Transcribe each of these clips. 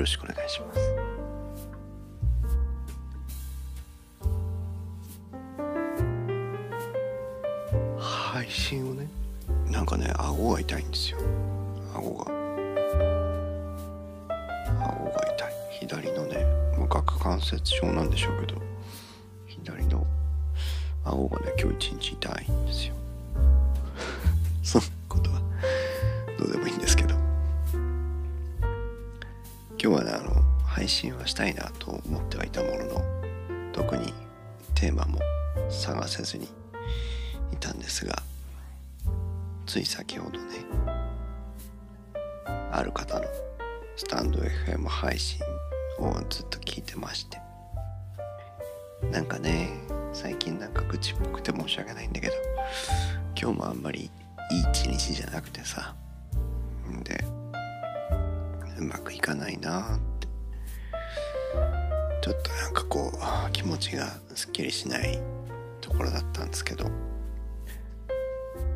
ろしくお願いします。配信をねなんかね顎が痛いんですよ。顎が。顎が痛い。左のね無角関節症なんでしょうけど左の顎がね今日一日痛いんですよ。したいなと思ってはいたものの特にテーマも探せずにいたんですがつい先ほどねある方のスタンド FM 配信をずっと聞いてましてなんかね最近なんか愚痴っぽくて申し訳ないんだけど今日もあんまりいい一日じゃなくてさでうまくいかないなってょっとなんかこう気持ちがすっきりしないところだったんですけど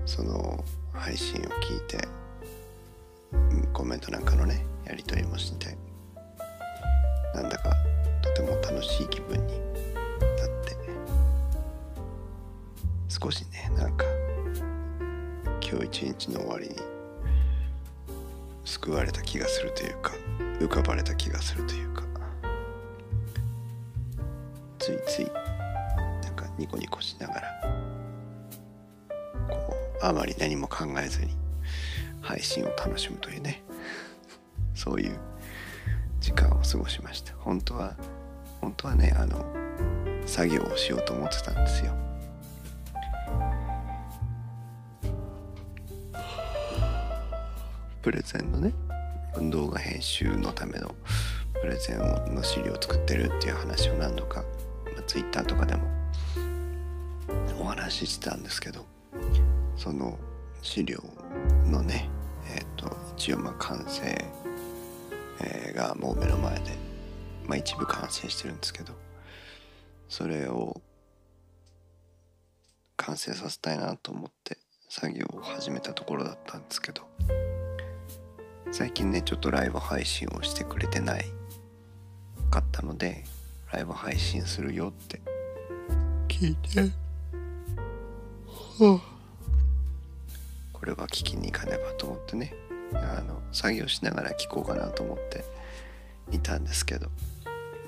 その配信を聞いてコメントなんかのねやり取りもしてなんだかとても楽しい気分になって少しねなんか今日一日の終わりに救われた気がするというか浮かばれた気がするというかついなんかニコニコしながらこうあまり何も考えずに配信を楽しむというね。そういう時間を過ごしました。本当は本当はねあの作業をしようと思ってたんですよ。プレゼンのね動画編集のためのプレゼンの資料を作ってるっていう話を何度か、まあ、Twitter とかでもお話ししてたんですけどその資料のねえっ、ー、と一応まあ完成、えー、がもう目の前で、まあ、一部完成してるんですけどそれを完成させたいなと思って作業を始めたところだったんですけど最近ねちょっとライブ配信をしてくれてないかったのでライブ配信するよって。聞いて、はあ、これは聞きに行かねばと思ってね。あの作業しながら聞こうかなと思っていたんですけど。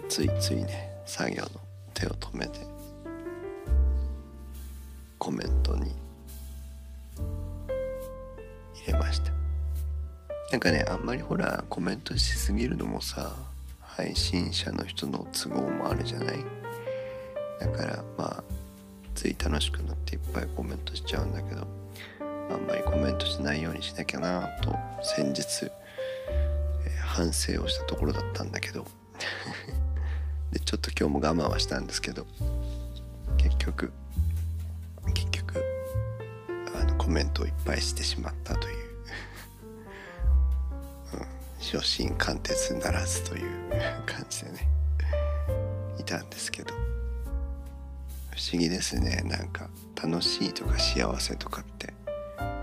ついついね作業の手を止めてコメントに入れました。なんかねあんまりほらコメントしすぎるのもさ配信者の人の都合もあるじゃない？だからまあつい楽しくなっていっぱいコメントしちゃうんだけどあんまりコメントしないようにしなきゃなと先日、えー、反省をしたところだったんだけど。でちょっと今日も我慢はしたんですけど結局結局あのコメントをいっぱいしてしまったという。初心貫徹ならずという感じでねいたんですけど。不思議ですね。なんか楽しいとか幸せとかって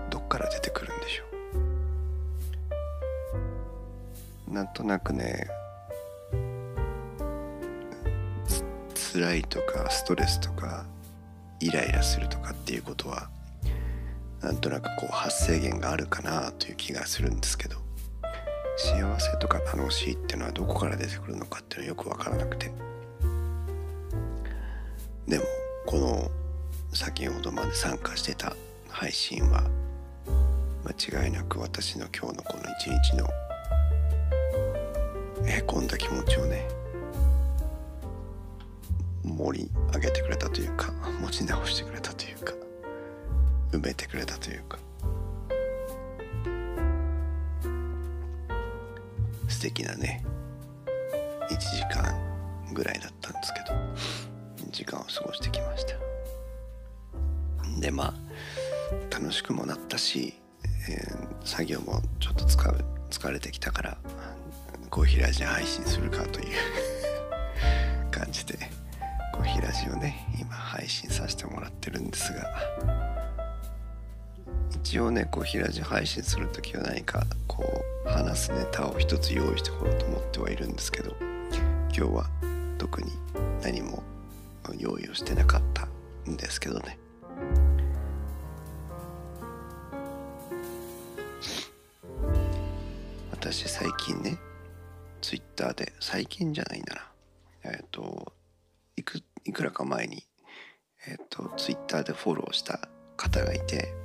どっから出てくるんでしょう。なんとなくね辛いとかストレスとかイライラするとかっていうことはなんとなくこう発生源があるかなという気がするんですけど。幸せとか楽しいっていうのはどこから出てくるのかっていうのはよく分からなくて。でもこの先ほどまで参加してた配信は間違いなく私の今日のこの一日のへこんだ気持ちをね盛り上げてくれたというか持ち直してくれたというか埋めてくれたというか。素敵なね1時間ぐらいだったんですけど時間を過ごしてきました。でまあ楽しくもなったし、えー、作業もちょっと使う疲れてきたからコーヒーラジオ配信するかという 感じでコーひらじをね今配信させてもらってるんですが一応ねこうひらじ配信する時は何かこう話すネタを一つ用意してこようと思ってはいるんですけど今日は特に何も用意をしてなかったんですけどね。私最近ねツイッターで最近じゃないんだな。えっ、ー、といくいくらか前にえっ、ー、とツイッターでフォローした方がいて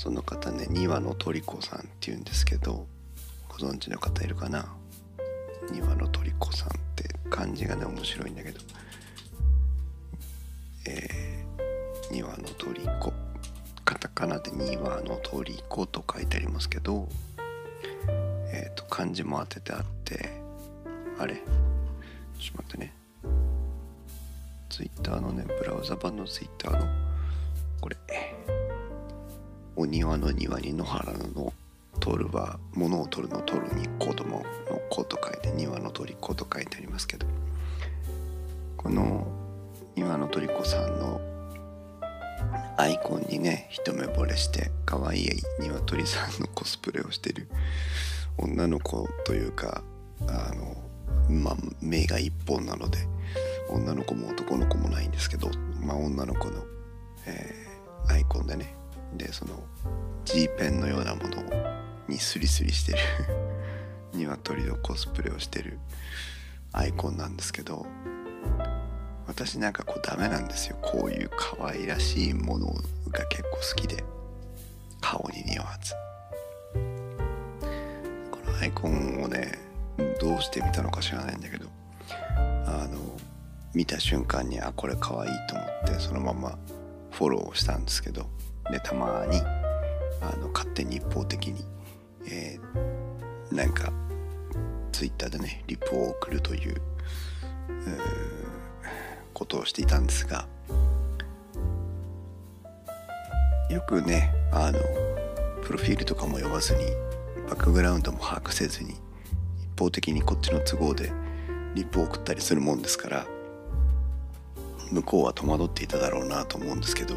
その方ね庭のトリコさんっていうんですけどご存知の方いるかな？庭のトリコさんって漢字がね面白いんだけど。えー、庭のトリコカタカナで庭のトリコと書いてありますけどえっ、ー、と漢字も当ててあってあれ？ちょっと待ってね。ツイッターのねブラウザ版のツイッターのこれ。お庭の庭に野原のの取るは物を取るの取るに子供の子と書いて庭の鳥子と書いてありますけどこの庭の鳥子さんのアイコンにね一目惚れして可愛い鶏さんのコスプレをしてる女の子というかあのまあ目が一本なので女の子も男の子もないんですけどまあ女の子の、えー、アイコンでねでその G ペンのようなものにスリスリしてる。鶏のコスプレをしてる。アイコンなんですけど。私なんかこうダメなんですよ。こういう可愛らしいものが結構好きで。顔に似合わず。このアイコンをねどうして見たのか知らないんだけど。あの見た瞬間にあこれ可愛いと思ってそのままフォローをしたんですけど。でたまにあの勝手に一方的に、えー、なんかツイッターでねリプを送るということをしていたんですがよくねあのプロフィールとかも読まずにバックグラウンドも把握せずに一方的にこっちの都合でリプを送ったりするもんですから向こうは戸惑っていただろうなと思うんですけど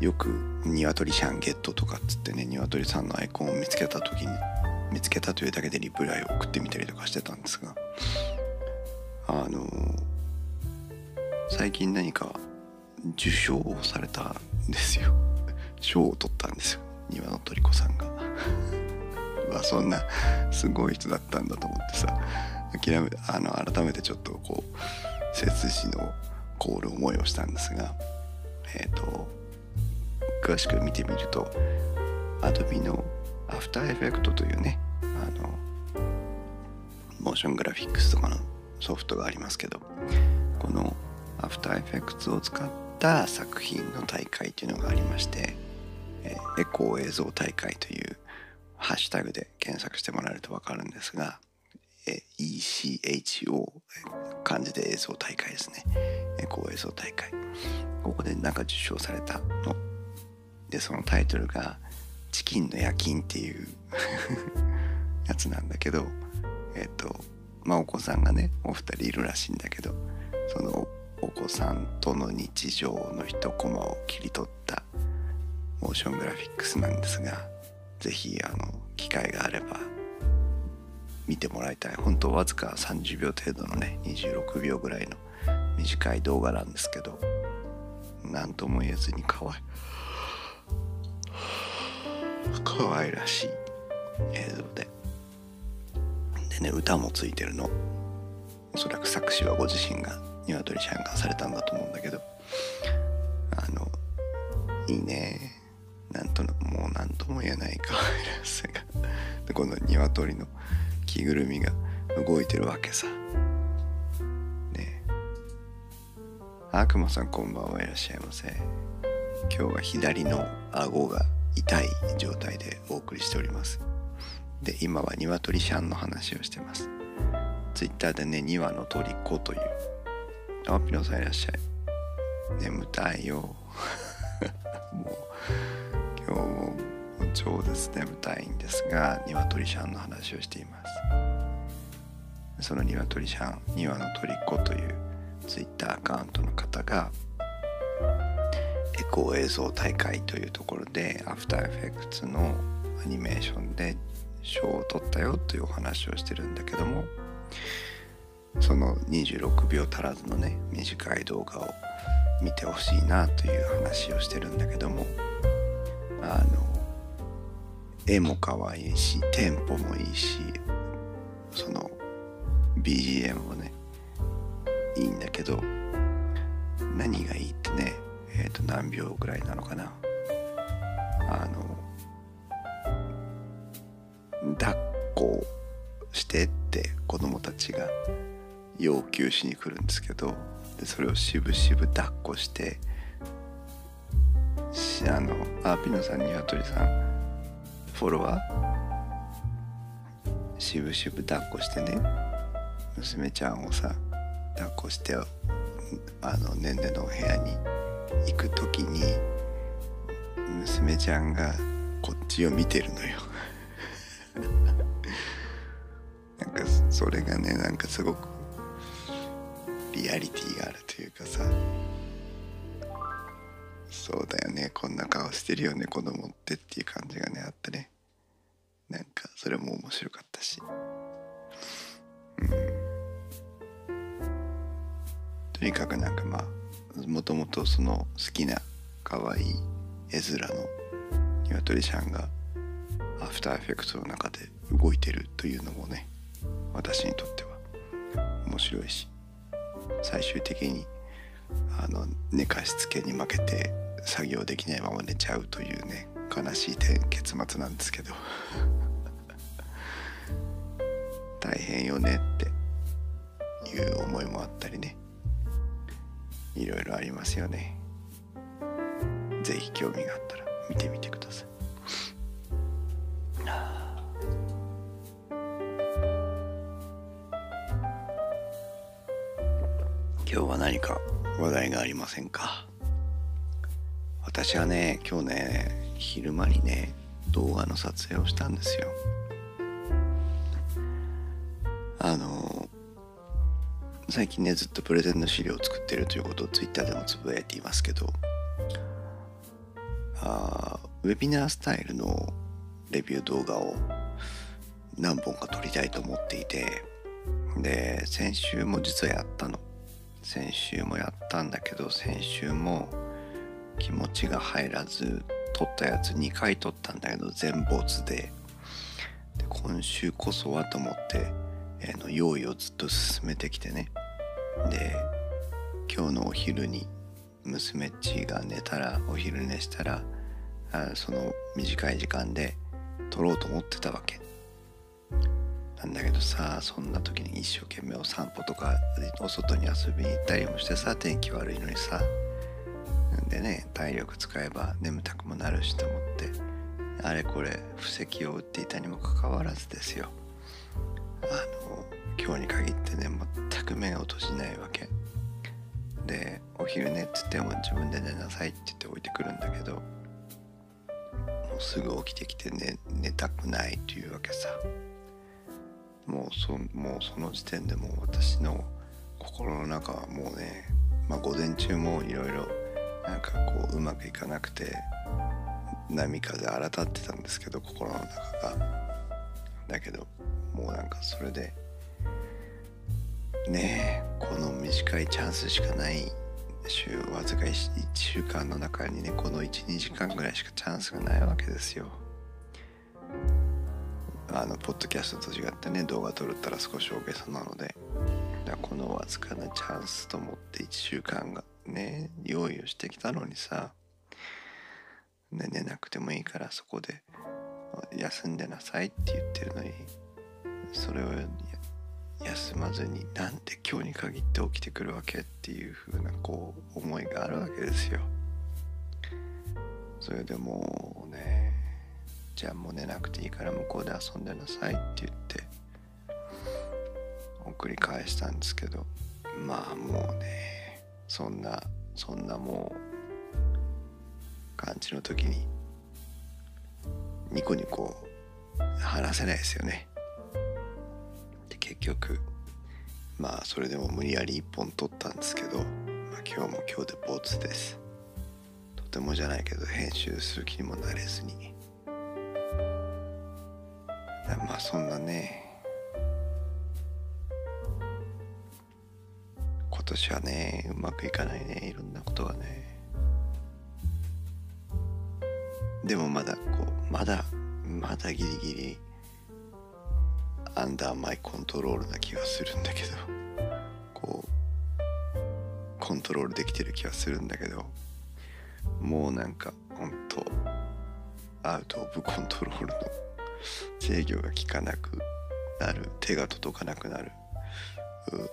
よく「ニワトリシャンゲット」とかっつってねニワトリさんのアイコンを見つけた時に見つけたというだけでリプライを送ってみたりとかしてたんですがあの最近何か受賞をされたんですよ。賞を取ったんですよ。庭の鳥子さんが。わそんなすごい人だったんだと思ってさ諦めあの改めてちょっとこう背筋の凍る思いをしたんですがえっ、ー、と詳しく見てみると Adobe の After Effects というねあのモーショングラフィックスとかのソフトがありますけどこのアフターエフェクツを使った作品の大会というのがありまして、えエコー映像大会というハッシュタグで検索してもらえると分かるんですが、ECHO 漢字で映像大会ですね。エコー映像大会。ここでなんか受賞されたの。でそのタイトルが「チキンの夜勤」っていう やつなんだけどえっ、とまあお子さんがねお二人いるらしいんだけどそのお子さんとの日常の一コマを切り取ったモーショングラフィックスなんですが是非機会があれば見てもらいたい。本当わずか30秒程度のね26秒ぐらいの短い動画なんですけど何とも言えずに可愛い。可愛らしい映像で。でね歌もついてるの。おそらく作詞はご自身が鶏ちゃんがされたんだと思うんだけど。あのいいね。なんともう何とも言えない可愛らしさが。でこの鶏の着ぐるみが動いてるわけさ。ね。悪魔さんこんばんはいらっしゃいませ。今日は左の顎が痛い状態でお送りしております。で今は鶏シャンの話をしてます。ツイッターでね2羽の虜という。あピノさんいらっしゃい。眠たいよ。もう今日も超絶眠たいんですが鶏シャンの話をしています。その鶏シャン2羽の虜というツイッターアカウントの方がエコー映像大会というところでアフターエフェクツのアニメーションで賞を取ったよというお話をしてるんだけどもその26秒足らずのね短い動画を見てほしいなという話をしてるんだけどもあの絵も可愛いしテンポもいいしその BGM もねいいんだけど何がいいってねえっ、ー、と何秒ぐらいなのかな。あの抱っこしてって子供たちが要求しに来るんですけどでそれをしぶしぶ抱っこしてあのあピノさんニワトリさんフォロワー？しぶしぶ抱っこしてね。娘ちゃんをさ抱っこしてあのねんねのお部屋に行く時に娘ちゃんがこっちを見てるのよ。なんかそれがねなんかすごくリアリティがあるというかさ。そうだよね。こんな顔してるよね。子供ってっていう感じがねあってね。なんかそれも面白かったし。うん。とにかくなんかまあもともとその好きな可愛い絵面のニワトリちゃんがアフターエフェクトの中で動いてるというのもね私にとっては面白いし最終的にあの寝かしつけに負けて作業できないまま寝ちゃうというね悲しい結末なんですけど。大変よねっていう思いもあったりね。いろいろありますよね。是非興味があったら見てみてください。今日は何か話題がありませんか？私はね今日ね昼間にね動画の撮影をしたんですよ。あの最近ねずっとプレゼンの資料を作ってるということをツイッターでもつぶやいていますけどあウェビナースタイルのレビュー動画を何本か撮りたいと思っていてで先週も実はやったの。先週もやったんだけど先週も気持ちが入らず撮ったやつ2回撮ったんだけど全没で。で今週こそはと思って、えー、の用意をずっと進めてきてね。で今日のお昼に娘っちが寝たらお昼寝したらあその短い時間で撮ろうと思ってたわけ。なんだけどさそんな時に一生懸命お散歩とかお外に遊びに行ったりもしてさ天気悪いのにさでね体力使えば眠たくもなるしと思ってあれこれ布石を打っていたにもかかわらずですよ。あの今日に限ってね全く目を閉じないわけ。でお昼寝っつっても自分で寝なさいって言って置いてくるんだけどもうすぐ起きてきて寝寝たくないというわけさ。もうそもうその時点でもう私の心の中はもうねまあ午前中もいろいろなんかこううまくいかなくて波風荒立ってたんですけど心の中が。だけどもうなんかそれでねえこの短いチャンスしかない。週わずか 1, 1週間の中にねこの12時間ぐらいしかチャンスがないわけですよ。あのポッドキャストと違ってね動画撮るったら少し大げさなので。このわずかなチャンスと思って1週間がね用意をしてきたのにさ、ね、寝なくてもいいからそこで休んでなさいって言ってるのにそれを休まずになんで今日に限って起きてくるわけっていう風なこう思いがあるわけですよ。それでもうねじゃあもう寝なくていいから向こうで遊んでなさいって言って送り返したんですけどまあもうねそんなそんなもう感じの時にニコニコ話せないですよね。で結局まあそれでも無理やり一本取ったんですけど、まあ、今日も今日でボツです。とてもじゃないけど編集する気にもなれずに。まあそんなね年はねうまくいかないね。いろんなことがね。でもまだこうまだまだギリギリアンダーマイコントロールな気がするんだけどこうコントロールできてる気がするんだけどもうなんかほんとアウト・オブ・コントロールの制御が効かなくなる手が届かなくなる。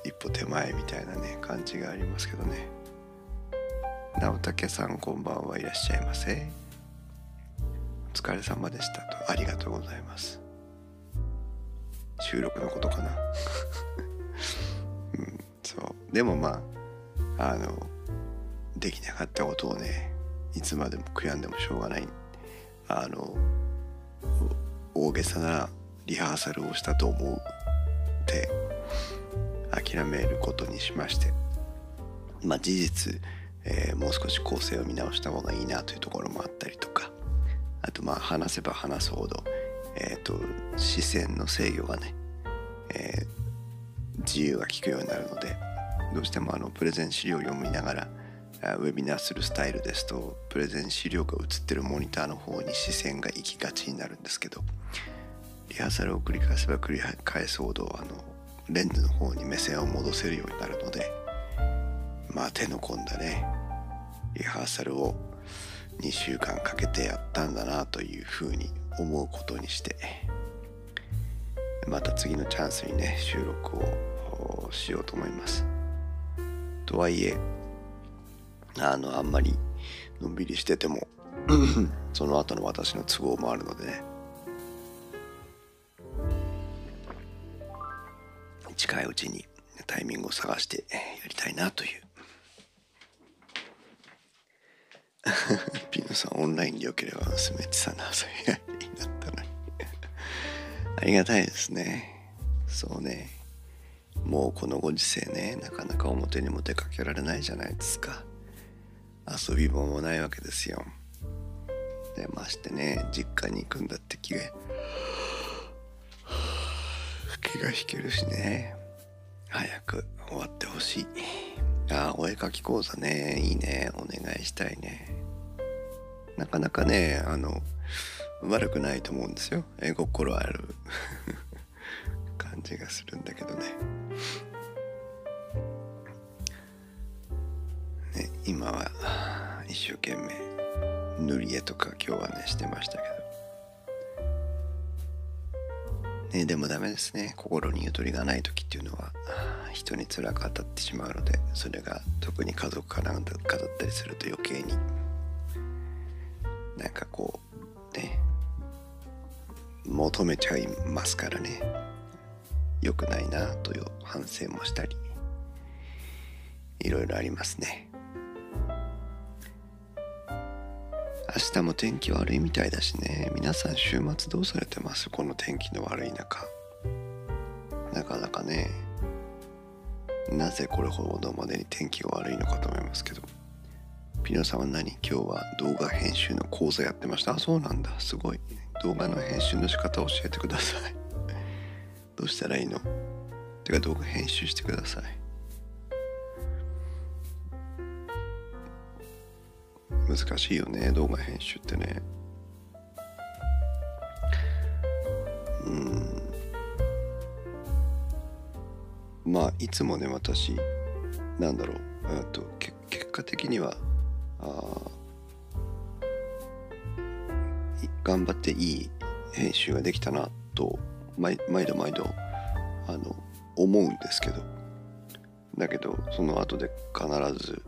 一歩手前みたいなね感じがありますけどね。直武さんこんばんはいらっしゃいませ。お疲れ様でしたと。ありがとうございます。収録のことかな。うんそう。でもまああのできなかったことをねいつまでも悔やんでもしょうがない。あの大げさなリハーサルをしたと思う。って諦めることにしましてまあ事実、えー、もう少し構成を見直した方がいいなというところもあったりとかあとまあ話せば話すほど、えーと、視線の制御がね、えー、自由が利くようになるのでどうしてもあのプレゼン資料を読みながらウェビナーするスタイルですとプレゼン資料が映ってるモニターの方に視線が行きがちになるんですけどリハーサルを繰り返せば繰り返すほどあのレンズの方に目線を戻せるようになるのでまあ手の込んだねリハーサルを2週間かけてやったんだなというふうに思うことにしてまた次のチャンスにね収録をしようと思います。とはいえあのあんまりのんびりしててもその後の私の都合もあるのでね近いうちにタイミングを探してやりたいなという。ピノさんオンラインでよければ娘っちさんの遊び相手になったのにありがたいですね。そうね。もうこのご時世ねなかなか表にも出かけられないじゃないですか。遊び場もないわけですよ。でましてね実家に行くんだって気が気が引けるしね。早く終わってほしい。あお絵描き講座ね。いいね。お願いしたいね。なかなかねあの悪くないと思うんですよ。絵心ある。感じがするんだけどね。ね今は一生懸命塗り絵とか今日はねしてましたけど。ねでもダメですね。心にゆとりがない時っていうのは人に辛く当たってしまうのでそれが特に家族かなんかだったりすると余計に。なんかこうね求めちゃいますからね。良くないなという反省もしたりいろいろありますね。明日も天気悪いみたいだしね。皆さん週末どうされてます？この天気の悪い中。なかなかね。なぜこれほどまでに天気が悪いのかと思いますけど。ピノさんは何？今日は動画編集の講座やってました？あそうなんだ。すごい。動画の編集の仕方を教えてください。どうしたらいいの？てか動画編集してください。難しいよね動画編集ってね。うん。まあいつもね私なんだろう。と結果的にはあ頑張っていい編集ができたなと毎度毎度あの思うんですけど。だけどその後で必ず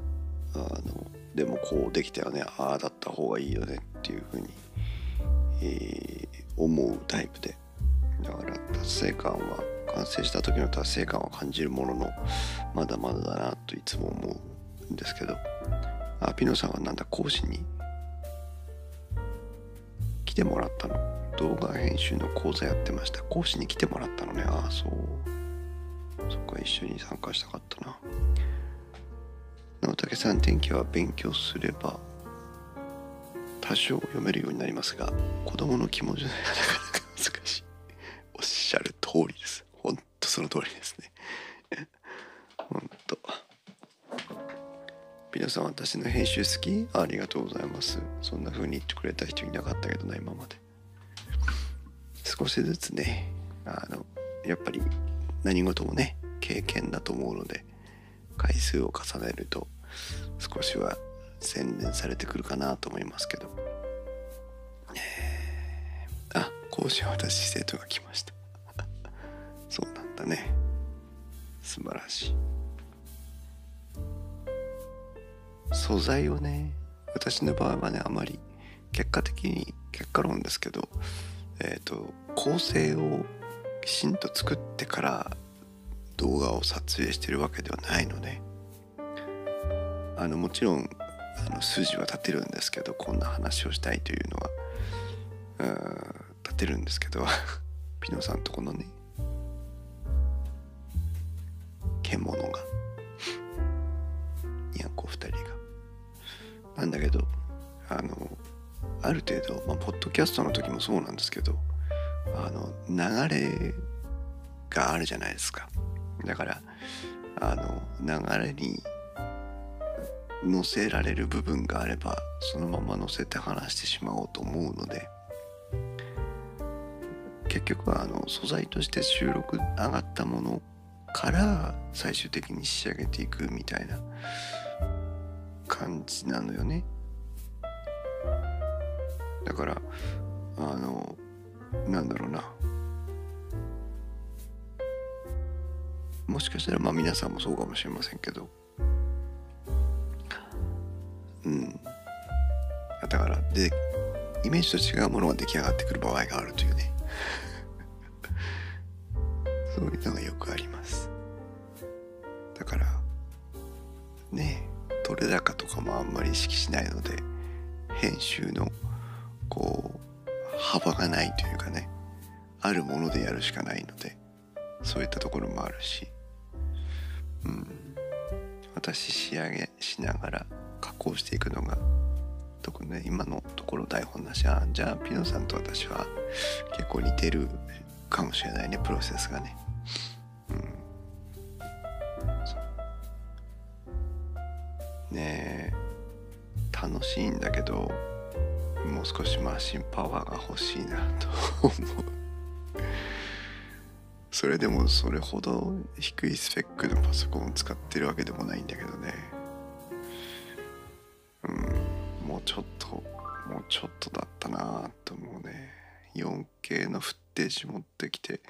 あのでもこうできたよね。ああだった方がいいよねっていうふうに、えー、思うタイプで。だから達成感は完成した時の達成感を感じるもののまだまだだなといつも思うんですけど。あピノさんはなんだ講師に？来てもらったの？動画編集の講座やってました。講師に来てもらったのね。ああそう。そっか一緒に参加したかったな。直武さん天気は勉強すれば多少読めるようになりますが子供の気持ちはなかなか難しい。おっしゃる通りです。ほんとその通りですね。ほんと。皆さん私の編集好き？ありがとうございます。そんな風に言ってくれた人いなかったけどな今まで。少しずつねあのやっぱり何事もね経験だと思うので回数を重ねると少しは洗練されてくるかなと思いますけど、えー、あ講師は私生徒が来ました。そうなんだね。素晴らしい。素材をね私の場合はねあまり結果的に結果論ですけどえっ、ー、と構成をきちんと作ってから動画を撮影してるわけではないのであのもちろんあの筋は立てるんですけどこんな話をしたいというのはうん立てるんですけど ピノさんとこのね獣がにゃんこ2人が。なんだけどあのある程度、まあ、ポッドキャストの時もそうなんですけどあの流れがあるじゃないですか。だからあの流れに載せられる部分があればそのまま載せて話してしまおうと思うので結局はあの素材として収録上がったものから最終的に仕上げていくみたいな感じなのよね。だからあのなんだろうな。もしかしたらまあ皆さんもそうかもしれませんけど。うん。だからでイメージと違うものが出来上がってくる場合があるというね。そういうのがよくあります。だからね取れ高とかもあんまり意識しないので編集のこう幅がないというかねあるものでやるしかないのでそういったところもあるし。私仕上げしながら加工していくのが特にね今のところ台本なし。あじゃあピノさんと私は結構似てるかもしれないねプロセスがね。うん。ねえ楽しいんだけどもう少しマシンパワーが欲しいなと思う。それでもそれほど低いスペックのパソコンを使ってるわけでもないんだけどね。うん。もうちょっともうちょっとだったなと思うね。4K のフッテージ持ってきて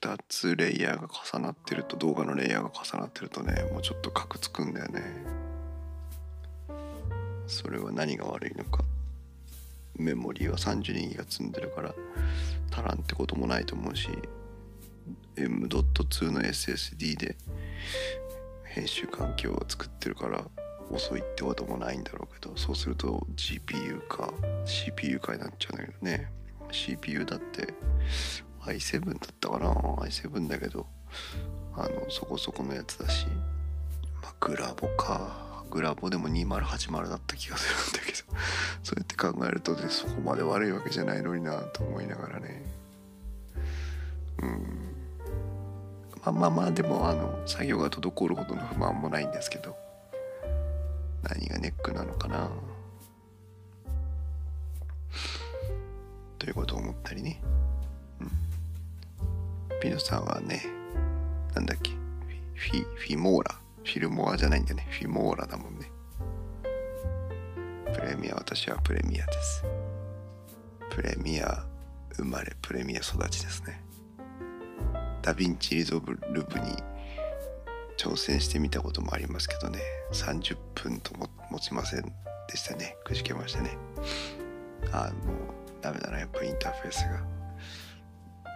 2つレイヤーが重なってると動画のレイヤーが重なってるとねもうちょっとカクつくんだよね。それは何が悪いのか。メモリーは32ギガ積んでるから足らんってこともないと思うし。M.2 の SSD で編集環境を作ってるから遅いってこともないんだろうけどそうすると GPU か CPU かになっちゃうんだけどね CPU だって i7 だったかな？i7 だけどあのそこそこのやつだし、まあ、グラボか。グラボでも2080だった気がするんだけど そうやって考えるとねそこまで悪いわけじゃないのになと思いながらね。うん。あまあまあでもあの作業が滞るほどの不満もないんですけど。何がネックなのかな。ということを思ったりね、うん、ピノさんはねなんだっけ。フィフィモーラ。フィルモアじゃないんだね。フィモーラだもんね。プレミア私はプレミアです。プレミア生まれプレミア育ちですね。ダヴィンチリゾルブに挑戦してみたこともありますけどね。30分とも持ちませんでしたね。くじけましたね。あもうダメだなやっぱインターフェースが。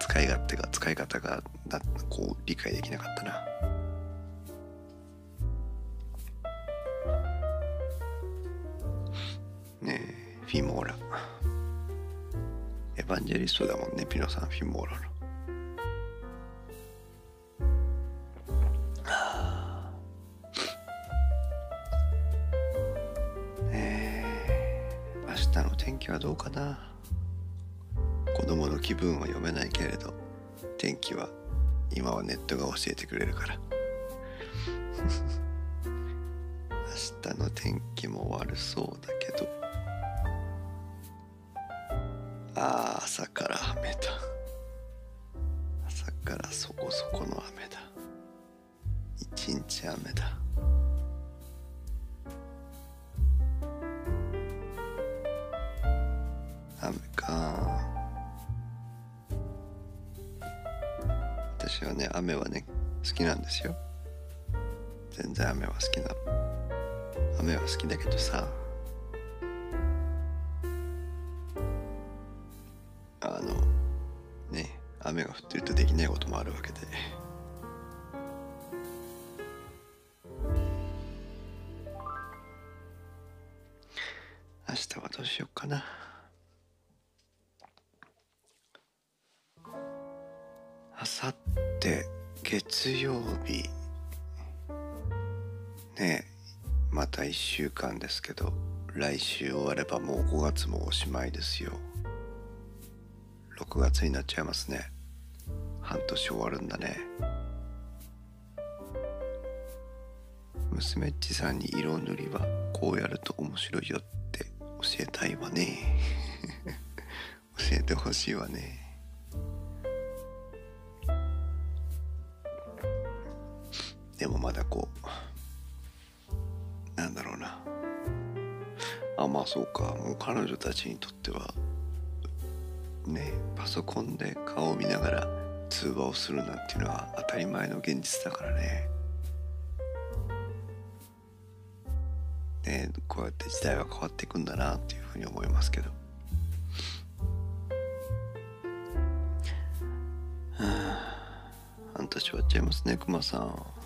使い勝手が使い方がなこう理解できなかったな。ねえフィモーラ。エヴァンジェリストだもんねピノさんフィモーラの。どうかな。子供の気分は読めないけれど天気は今はネットが教えてくれるから。明日の天気も悪そうだけど。ああ朝から雨か。私はね雨はね好きなんですよ。全然雨は好きな雨は好きだけどさ。あのね雨が降ってるとできないこともあるわけで。週間ですけど来週終わればもう5月もおしまいですよ。6月になっちゃいますね。半年終わるんだね。娘っちさんに色塗りはこうやると面白いよって教えたいわね。教えてほしいわね。でもまだこうなんだろうな。あまあそうか。もう彼女たちにとってはねパソコンで顔を見ながら通話をするなんていうのは当たり前の現実だからね。ねこうやって時代は変わっていくんだなっていうふうに思いますけど。はあ半年終わっちゃいますねクマさん。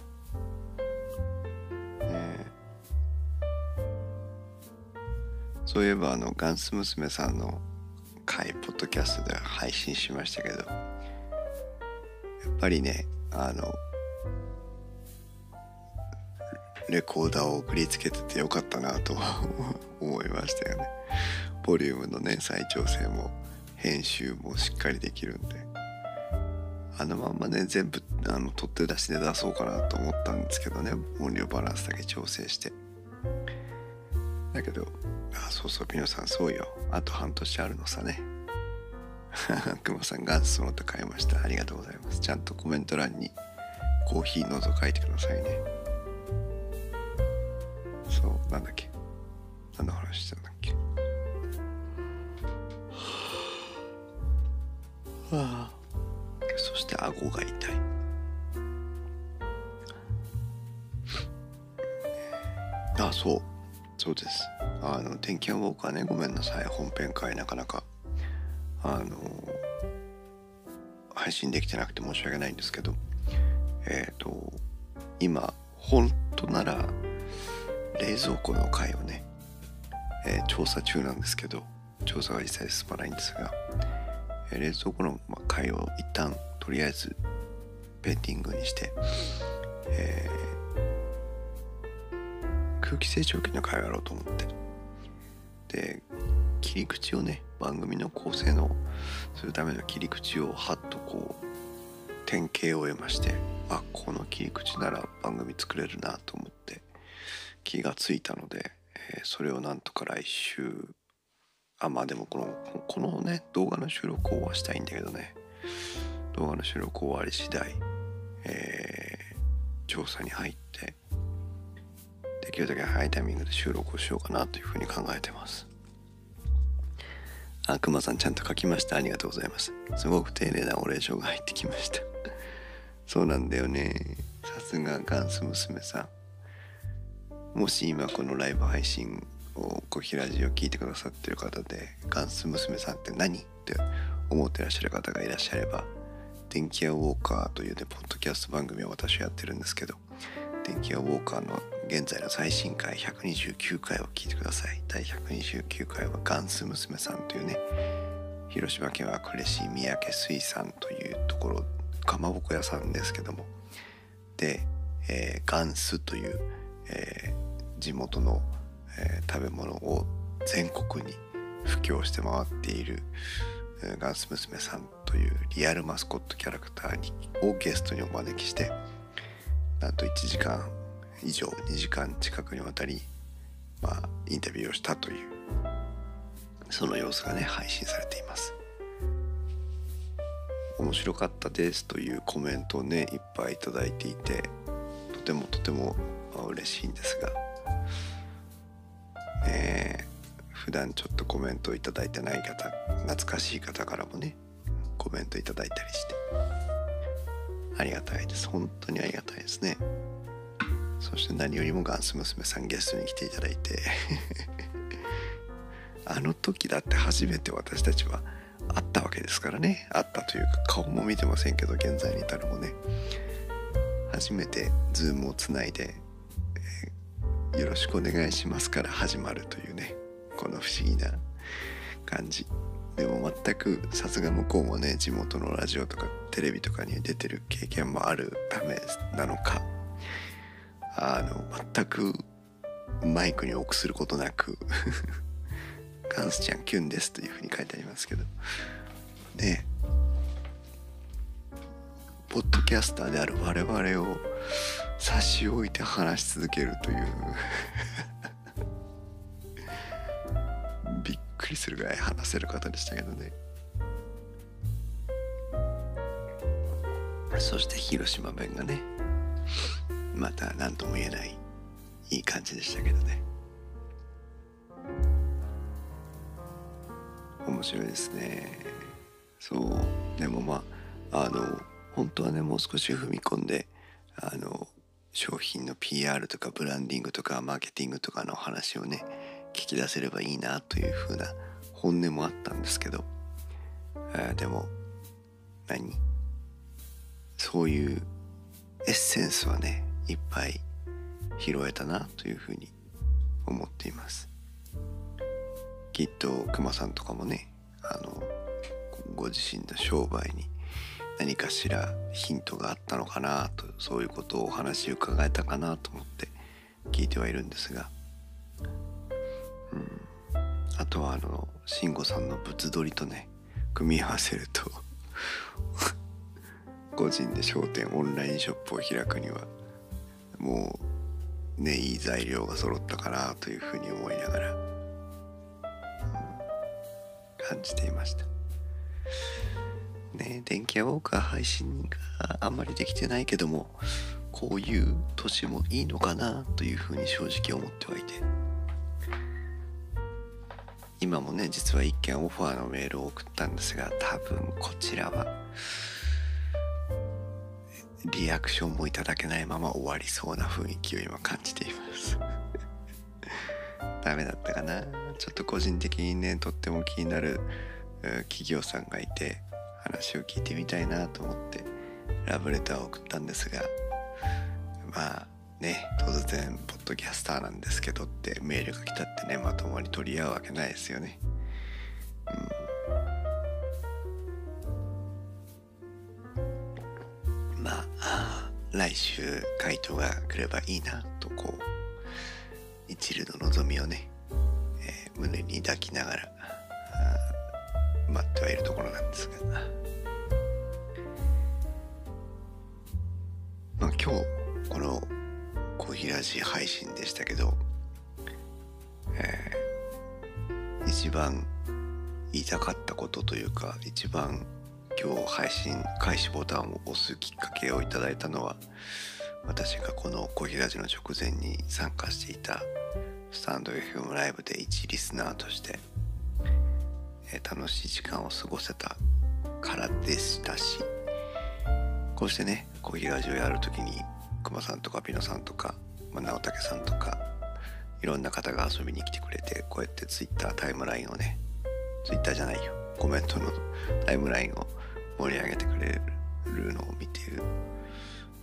そういえばあのガンス娘さんの回ポッドキャストで配信しましたけどやっぱりねあのレコーダーを送りつけててよかったなと 思いましたよね。ボリュームのね再調整も編集もしっかりできるんで。あのまんまね全部あの取って出しで出そうかなと思ったんですけどね音量バランスだけ調整して。だけどあそうそうピノさんそうよ。あと半年あるのさね。くまさんガンスのと買いました。ありがとうございます。ちゃんとコメント欄にコーヒーのぞ書いてくださいね。そうなんだっけ。何の話してたんだっけ。はあ。そして顎が痛い。あそう。そうですあの天気予報かねごめんなさい。本編会なかなかあの配信できてなくて申し訳ないんですけど。えっ、と今本当なら冷蔵庫の回をね、えー調査中なんですけど調査は一切進まないんですが、えー冷蔵庫のまあ回を一旦とりあえずペンディングにして、えー空気清浄機の回をやろうと思って。で切り口をね番組の構成のするための切り口をはっとこう典型を得ましてあこの切り口なら番組作れるなと思って気がついたので、えーそれをなんとか来週あまあでもこのこのね動画の収録をはしたいんだけどね動画の収録終わり次第、えー調査に入ってできるだけ早いタイミングで収録をしようかなというふうに考えてます。あくまさんちゃんと書きました。ありがとうございます。すごく丁寧なお礼状が入ってきました。そうなんだよね。さすがガンス娘さん。もし今このライブ配信を小平ラジオ聞いてくださってる方でガンス娘さんって何って思ってらっしゃる方がいらっしゃれば電気屋ウォーカーというねポッドキャスト番組を私はやってるんですけど電気屋ウォーカーの現在の最新回129回を聞いてください。第129回はガンス娘さんというね広島県は呉市三宅水産というところかまぼこ屋さんですけども。で、えーガンスという、えー地元の、えー食べ物を全国に布教して回っているガンス娘さんというリアルマスコットキャラクターをゲストにお招きしてなんと1時間以上2時間近くにわたり、まあ、インタビューをしたというその様子がね配信されています。面白かったですというコメントをねいっぱいいただいていてとてもとても嬉しいんですがね普段ちょっとコメントをいいてない方懐かしい方からもねコメントいいたりしてありがたいです。本当にありがたいですね。そして何よりもガンス娘さんゲストに来ていただいて。あの時だって初めて私たちは会ったわけですからね。会ったというか顔も見てませんけど現在に至るもね。初めてズームをつないで、えー、よろしくお願いします」から始まるというね。この不思議な感じ。でも全くさすが向こうもね地元のラジオとかテレビとかに出てる経験もあるためなのか。あの全くマイクに臆することなく。ガンスちゃんキュンですというふうに書いてありますけど。ね。ポッドキャスターである我々を差し置いて話し続けるという。くりするぐらい話せる方でしたけどね。そして広島弁がねまた何とも言えないいい感じでしたけどね。面白いですね。そう。でもまああの本当はねもう少し踏み込んであの商品の PR とかブランディングとかマーケティングとかの話をね聞き出せればいいなというふうな本音もあったんですけど。あでも何？そういうエッセンスはねいっぱい拾えたなというふうに思っています。きっとクマさんとかもねあのご自身の商売に何かしらヒントがあったのかなとそういうことをお話伺えたかなと思って聞いてはいるんですが、あとはあの慎吾さんの物撮りとね組み合わせると 個人で商店オンラインショップを開くにはもうねいい材料が揃ったかなというふうに思いながら感じていました。ね電気屋ウォーカー配信があんまりできてないけどもこういう年もいいのかなというふうに正直思ってはいて。今もね実は一件オファーのメールを送ったんですが多分こちらはリアクションもいただけないまま終わりそうな雰囲気を今感じています。ダメだったかな？ちょっと個人的にねとっても気になる企業さんがいて話を聞いてみたいなと思ってラブレターを送ったんですがまあね突然ポッドキャスターなんですけどってメールが来たってねまともに取り合うわけないですよね。うん、まあ来週回答が来ればいいなとこう一縷の望みをね、えー、胸に抱きながらラジ配信でしたけど、えー、一番言いたかったことというか一番今日配信開始ボタンを押すきっかけをいただいたのは私がこのコーヒーラジの直前に参加していたスタンド FM ライブで一リスナーとして、えー、楽しい時間を過ごせたからでしたしこうしてねコーヒーラジオやる時にくまさんとかピノさんとか、まあ、直武さんとかいろんな方が遊びに来てくれてこうやってツイッタータイムラインをねツイッターじゃないよコメントのタイムラインを盛り上げてくれるのを見ている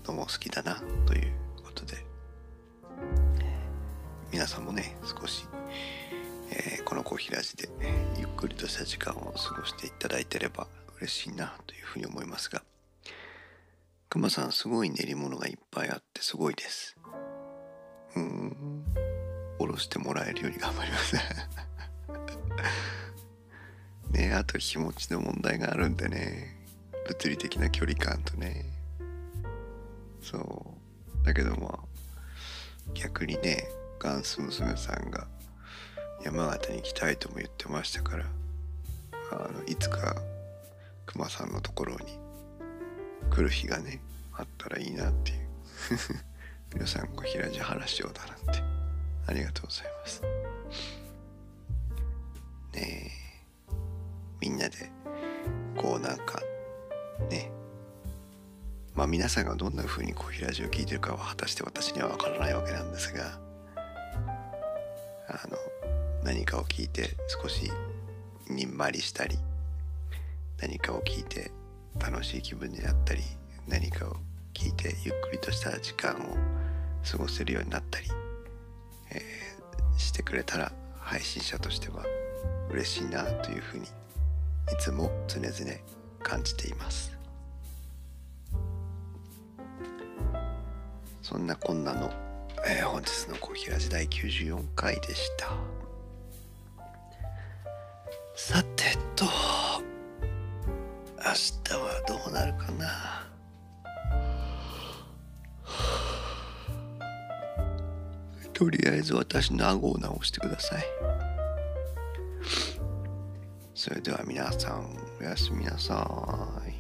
のも好きだなということで皆さんもね少し、えー、このコーヒーラジでゆっくりとした時間を過ごしていただいてれば嬉しいなというふうに思いますがくまさんすごい練り物がいっぱいあってすごいです。うんおろしてもらえるように頑張ります。ねあと気持ちの問題があるんでね。物理的な距離感とね。そう。だけどまあ逆にねガンス娘さんが山形に行きたいとも言ってましたからあのいつか熊さんのところに来る日がねあったらいいなっていう。皆さん小平寺原しようだなんて。ありがとうございます。ねえ。みんなでこうなんかねまあ皆さんがどんな風に小平寺を聞いてるかは果たして私には分からないわけなんですがあの何かを聞いて少しにんまりしたり何かを聞いて楽しい気分になったり何かを聞いてゆっくりとした時間を過ごせるようになったり、えー、してくれたら配信者としては嬉しいなというふうにいつも常々感じています。そんなこんなの、えー、本日の「コーヒーラジ第94回でした。さてと明日はどうなるかな。とりあえず私の顎を直してください。それでは皆さんおやすみなさい。